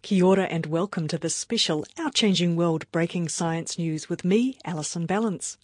Kia ora and welcome to this special Our Changing World Breaking Science News with me, Alison Ballance.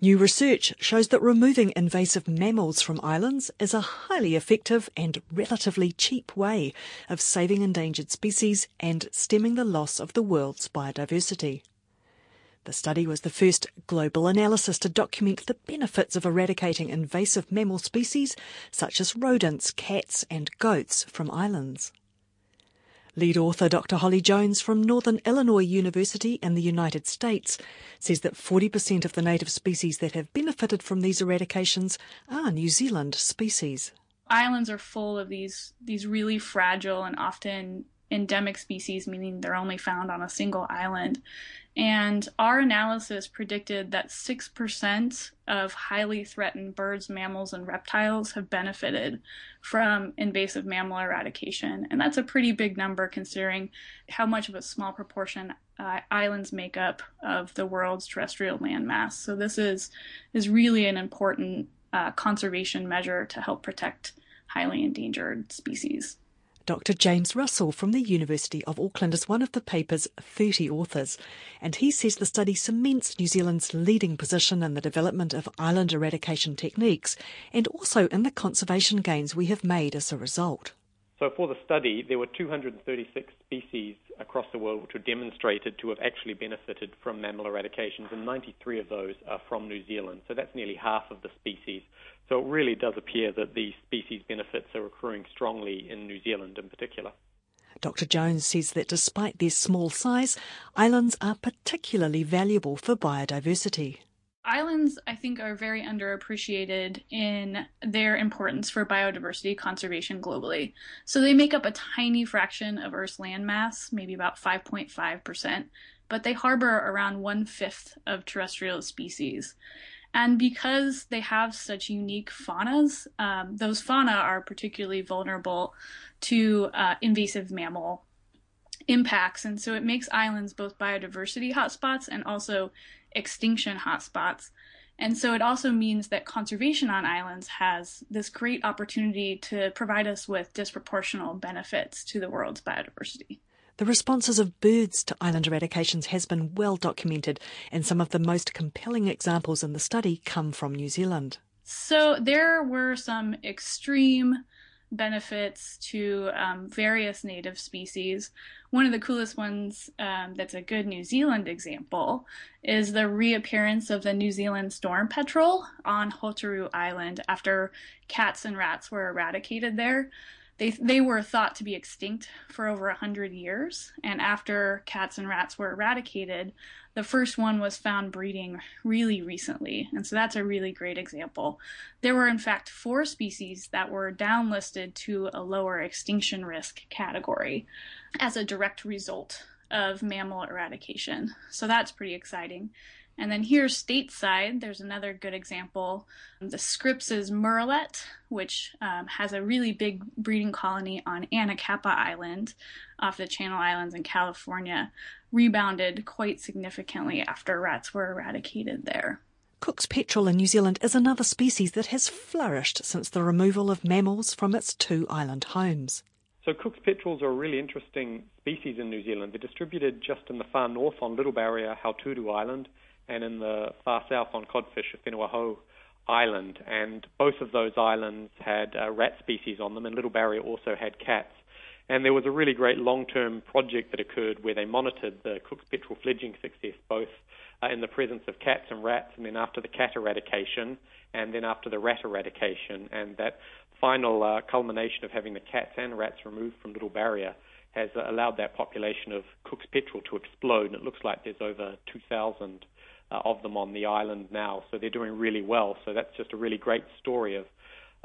New research shows that removing invasive mammals from islands is a highly effective and relatively cheap way of saving endangered species and stemming the loss of the world's biodiversity. The study was the first global analysis to document the benefits of eradicating invasive mammal species such as rodents, cats, and goats from islands. Lead author Dr. Holly Jones from Northern Illinois University in the United States says that 40% of the native species that have benefited from these eradications are New Zealand species. Islands are full of these these really fragile and often endemic species, meaning they're only found on a single island. And our analysis predicted that 6% of highly threatened birds, mammals, and reptiles have benefited from invasive mammal eradication. And that's a pretty big number considering how much of a small proportion uh, islands make up of the world's terrestrial landmass. So this is, is really an important uh, conservation measure to help protect highly endangered species. Dr. James Russell from the University of Auckland is one of the paper's 30 authors, and he says the study cements New Zealand's leading position in the development of island eradication techniques and also in the conservation gains we have made as a result. So, for the study, there were 236 species across the world which were demonstrated to have actually benefited from mammal eradications, and 93 of those are from New Zealand. So, that's nearly half of the species. So, it really does appear that these species benefits are accruing strongly in New Zealand in particular. Dr. Jones says that despite their small size, islands are particularly valuable for biodiversity. Islands, I think, are very underappreciated in their importance for biodiversity conservation globally. So they make up a tiny fraction of Earth's landmass, maybe about 5.5%, but they harbor around one fifth of terrestrial species. And because they have such unique faunas, um, those fauna are particularly vulnerable to uh, invasive mammal impacts. And so it makes islands both biodiversity hotspots and also extinction hotspots. And so it also means that conservation on islands has this great opportunity to provide us with disproportional benefits to the world's biodiversity. The responses of birds to island eradications has been well documented, and some of the most compelling examples in the study come from New Zealand. So there were some extreme benefits to um, various native species. One of the coolest ones um, that's a good New Zealand example is the reappearance of the New Zealand storm petrel on Hauturu Island after cats and rats were eradicated there. They, they were thought to be extinct for over a 100 years, and after cats and rats were eradicated, the first one was found breeding really recently, and so that's a really great example. There were, in fact, four species that were downlisted to a lower extinction risk category as a direct result of mammal eradication. So that's pretty exciting. And then here, stateside, there's another good example. The Scripps' murrelet, which um, has a really big breeding colony on Anacapa Island off the Channel Islands in California, rebounded quite significantly after rats were eradicated there. Cook's petrel in New Zealand is another species that has flourished since the removal of mammals from its two island homes. So Cook's petrels are a really interesting species in New Zealand. They're distributed just in the far north on Little Barrier, Hauturu Island, and in the far south on Codfish, Whenua Island. And both of those islands had uh, rat species on them, and Little Barrier also had cats. And there was a really great long term project that occurred where they monitored the Cook's petrel fledging success both uh, in the presence of cats and rats, and then after the cat eradication, and then after the rat eradication, and that final uh, culmination of having the cats and rats removed from Little Barrier has uh, allowed that population of Cook's petrel to explode, and it looks like there's over 2,000 uh, of them on the island now, so they're doing really well. So that's just a really great story of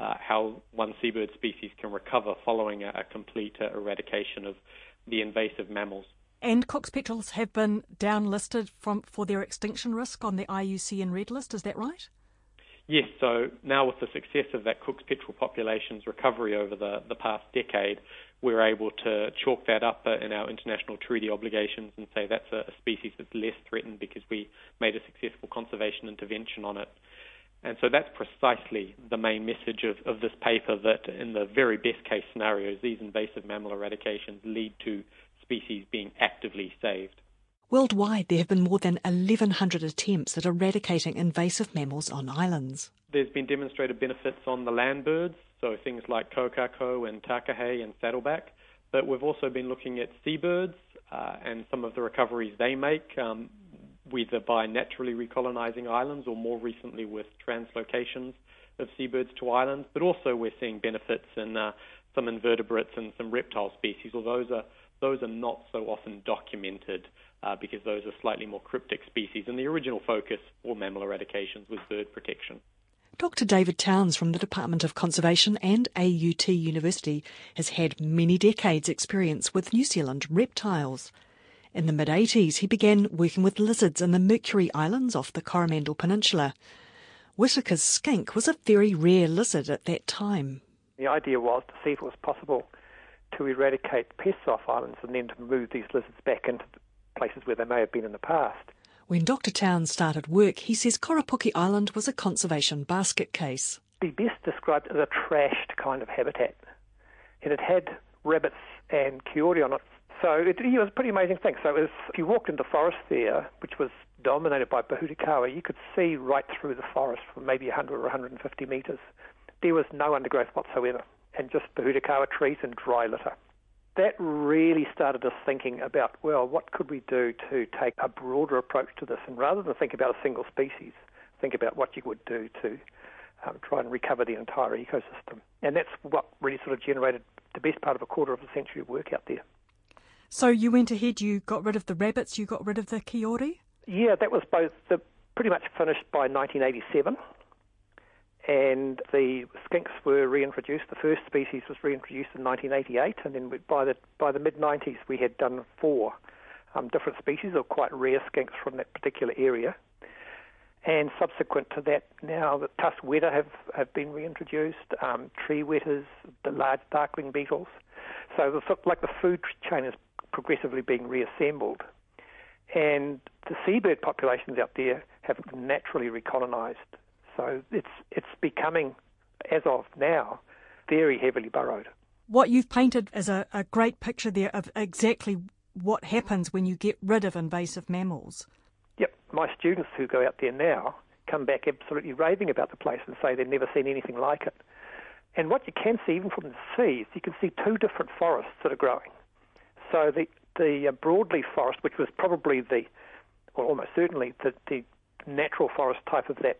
uh, how one seabird species can recover following a, a complete uh, eradication of the invasive mammals. And Cook's petrels have been downlisted from for their extinction risk on the IUCN Red List, is that right? Yes, so now with the success of that Cook's petrel population's recovery over the, the past decade, we're able to chalk that up in our international treaty obligations and say that's a, a species that's less threatened because we made a successful conservation intervention on it. And so that's precisely the main message of, of this paper that in the very best case scenarios, these invasive mammal eradications lead to species being actively saved. Worldwide, there have been more than 1,100 attempts at eradicating invasive mammals on islands. There's been demonstrated benefits on the land birds, so things like kokako and takahe and saddleback. But we've also been looking at seabirds uh, and some of the recoveries they make, um, either by naturally recolonizing islands or more recently with translocations of seabirds to islands. But also we're seeing benefits in uh, some invertebrates and some reptile species, although those are those are not so often documented uh, because those are slightly more cryptic species. And the original focus for mammal eradications was bird protection. Dr. David Towns from the Department of Conservation and AUT University has had many decades' experience with New Zealand reptiles. In the mid 80s, he began working with lizards in the Mercury Islands off the Coromandel Peninsula. Whitaker's skink was a very rare lizard at that time. The idea was to see if it was possible to eradicate pests off islands and then to move these lizards back into places where they may have been in the past. When Dr. Towns started work, he says Korapuki Island was a conservation basket case. Be best described as a trashed kind of habitat. It had had rabbits and kiore on it, so it, it was a pretty amazing thing. So was, if you walked into the forest there, which was dominated by Pohutukawa, you could see right through the forest for maybe 100 or 150 metres. There was no undergrowth whatsoever, and just Pohutukawa trees and dry litter that really started us thinking about, well, what could we do to take a broader approach to this? And rather than think about a single species, think about what you would do to um, try and recover the entire ecosystem. And that's what really sort of generated the best part of a quarter of a century of work out there. So you went ahead, you got rid of the rabbits, you got rid of the kiore? Yeah, that was both the, pretty much finished by 1987 and the skinks were reintroduced. The first species was reintroduced in 1988, and then by the by the mid 90s we had done four um, different species of quite rare skinks from that particular area. And subsequent to that, now the tusked weta have, have been reintroduced, um, tree wetas, the large darkling beetles. So the, like the food chain is progressively being reassembled. And the seabird populations out there have naturally recolonized so it's it's becoming, as of now, very heavily burrowed. What you've painted is a, a great picture there of exactly what happens when you get rid of invasive mammals. Yep, my students who go out there now come back absolutely raving about the place and say they've never seen anything like it. And what you can see, even from the seas, you can see two different forests that are growing. So the the uh, broadleaf forest, which was probably the, or almost certainly the, the natural forest type of that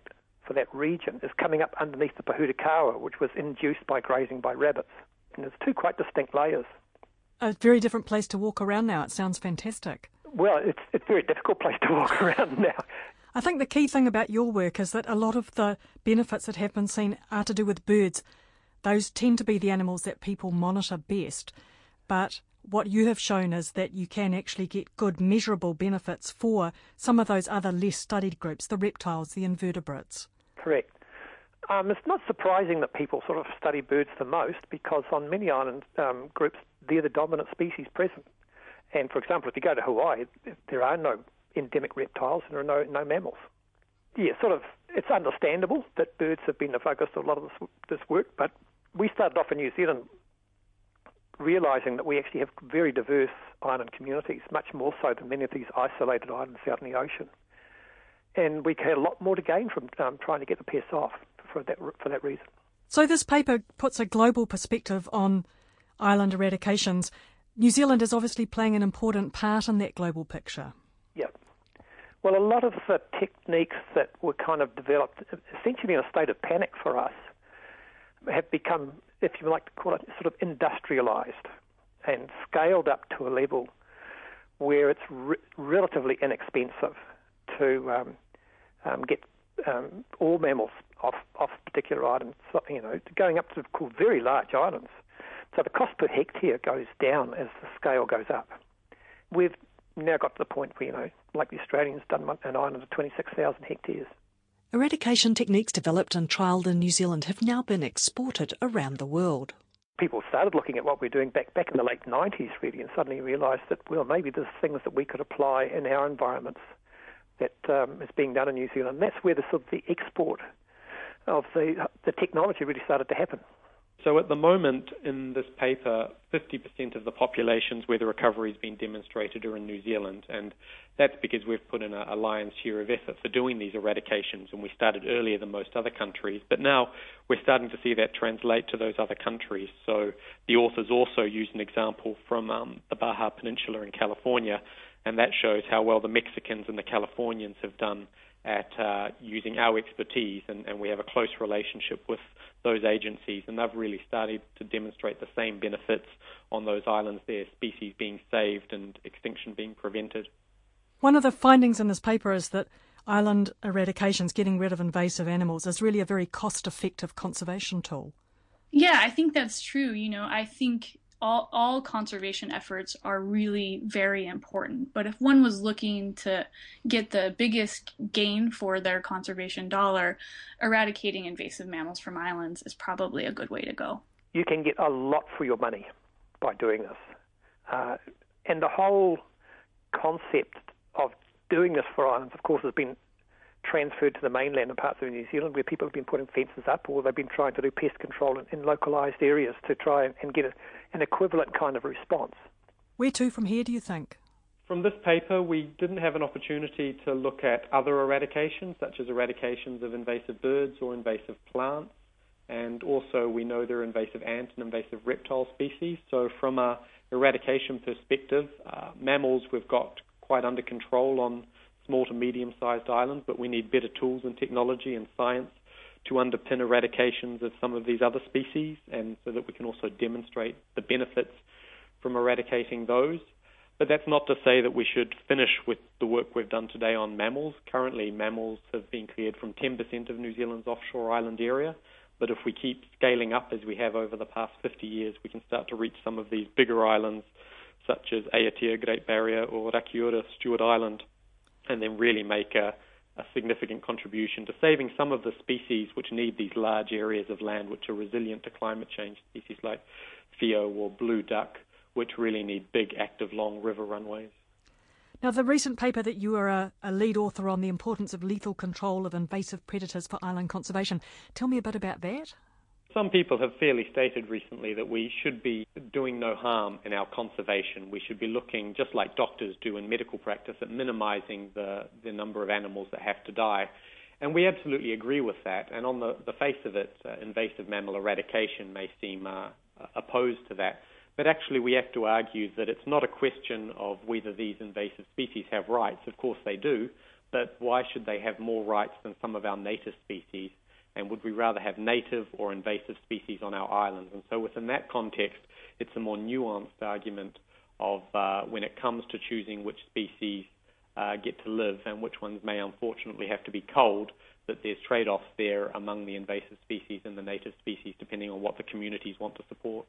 for that region is coming up underneath the Pohutukawa, which was induced by grazing by rabbits. And there's two quite distinct layers. A very different place to walk around now. It sounds fantastic. Well, it's, it's a very difficult place to walk around now. I think the key thing about your work is that a lot of the benefits that have been seen are to do with birds. Those tend to be the animals that people monitor best. But what you have shown is that you can actually get good measurable benefits for some of those other less studied groups, the reptiles, the invertebrates. Correct. Um, it's not surprising that people sort of study birds the most because on many island um, groups, they're the dominant species present. And for example, if you go to Hawaii, there are no endemic reptiles and there are no, no mammals. Yeah, sort of, it's understandable that birds have been the focus of a lot of this, this work, but we started off in New Zealand realizing that we actually have very diverse island communities, much more so than many of these isolated islands out in the ocean and we had a lot more to gain from um, trying to get the pests off for that for that reason. So this paper puts a global perspective on island eradications. New Zealand is obviously playing an important part in that global picture. Yeah. Well, a lot of the techniques that were kind of developed essentially in a state of panic for us have become, if you like to call it, sort of industrialized and scaled up to a level where it's re- relatively inexpensive to um, um, get um, all mammals off off particular islands. You know, going up to very large islands. So the cost per hectare goes down as the scale goes up. We've now got to the point where you know, like the Australians, done an island of 26,000 hectares. Eradication techniques developed and trialled in New Zealand have now been exported around the world. People started looking at what we're doing back back in the late 90s, really, and suddenly realised that well, maybe there's things that we could apply in our environments that um, is being done in New Zealand. And that's where the sort of the export of the the technology really started to happen. So at the moment in this paper, 50% of the populations where the recovery has been demonstrated are in New Zealand, and that's because we've put in a, a lion's share of effort for doing these eradications, and we started earlier than most other countries. But now we're starting to see that translate to those other countries. So the authors also use an example from um, the Baja Peninsula in California, and that shows how well the Mexicans and the Californians have done at uh, using our expertise, and, and, we have a close relationship with those agencies, and they've really started to demonstrate the same benefits on those islands there, species being saved and extinction being prevented. One of the findings in this paper is that island eradications, getting rid of invasive animals, is really a very cost effective conservation tool. Yeah, I think that's true. You know, I think all, all conservation efforts are really very important. But if one was looking to get the biggest gain for their conservation dollar, eradicating invasive mammals from islands is probably a good way to go. You can get a lot for your money by doing this. Uh, and the whole concept of doing this for islands, of course, has been transferred to the mainland and parts of New Zealand where people have been putting fences up or they've been trying to do pest control in, in localised areas to try and, and get a, an equivalent kind of response. Where to from here, do you think? From this paper, we didn't have an opportunity to look at other eradications, such as eradications of invasive birds or invasive plants. And also, we know there are invasive ant and invasive reptile species. So, from a eradication perspective, uh, mammals we've got quite under control on small to medium sized islands, but we need better tools and technology and science to underpin eradications of some of these other species, and so that we can also demonstrate the benefits from eradicating those. But that's not to say that we should finish with the work we've done today on mammals. Currently, mammals have been cleared from 10% of New Zealand's offshore island area. But if we keep scaling up as we have over the past 50 years, we can start to reach some of these bigger islands, such as Aotea Great Barrier or Rakiura Stewart Island, and then really make a, a significant contribution to saving some of the species which need these large areas of land which are resilient to climate change, species like Whio or blue duck, which really need big, active, long river runways. Now, the recent paper that you are a, a, lead author on the importance of lethal control of invasive predators for island conservation. Tell me a bit about that. Some people have fairly stated recently that we should be doing no harm in our conservation. We should be looking, just like doctors do in medical practice, at minimizing the, the number of animals that have to die. And we absolutely agree with that. And on the, the face of it, uh, invasive mammal eradication may seem uh, opposed to that. But actually, we have to argue that it's not a question of whether these invasive species have rights. Of course, they do. But why should they have more rights than some of our native species? And would we rather have native or invasive species on our islands? And so, within that context, it's a more nuanced argument of uh, when it comes to choosing which species uh, get to live and which ones may unfortunately have to be culled, that there's trade offs there among the invasive species and the native species, depending on what the communities want to support.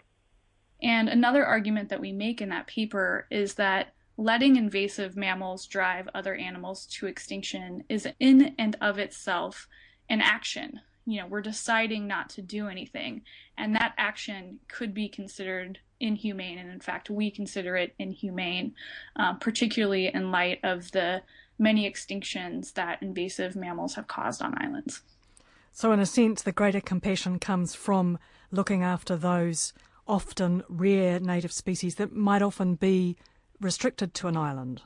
And another argument that we make in that paper is that letting invasive mammals drive other animals to extinction is in and of itself an action you know we're deciding not to do anything. And that action could be considered inhumane. And in fact we consider it inhumane uh, particularly in light of the many extinctions that invasive mammals have caused on islands. So in a sense the greater compassion comes from looking after those often rare native species that might often be restricted to an island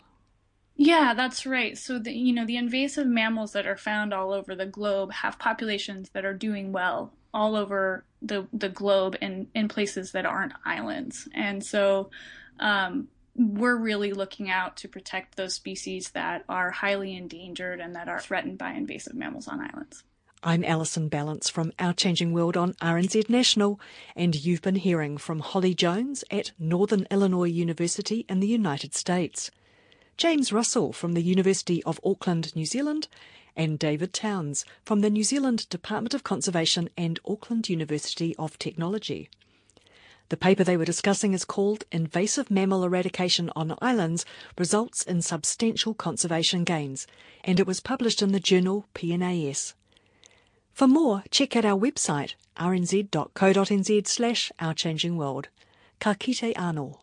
yeah, that's right. So the you know the invasive mammals that are found all over the globe have populations that are doing well all over the the globe and in places that aren't islands. And so um, we're really looking out to protect those species that are highly endangered and that are threatened by invasive mammals on islands. I'm Alison Ballance from Our Changing World on RNZ National, and you've been hearing from Holly Jones at Northern Illinois University in the United States, James Russell from the University of Auckland, New Zealand, and David Towns from the New Zealand Department of Conservation and Auckland University of Technology. The paper they were discussing is called Invasive Mammal Eradication on Islands Results in Substantial Conservation Gains, and it was published in the journal PNAS. For more, check out our website rnz.co.nz slash ourchangingworld. Ka kite anō.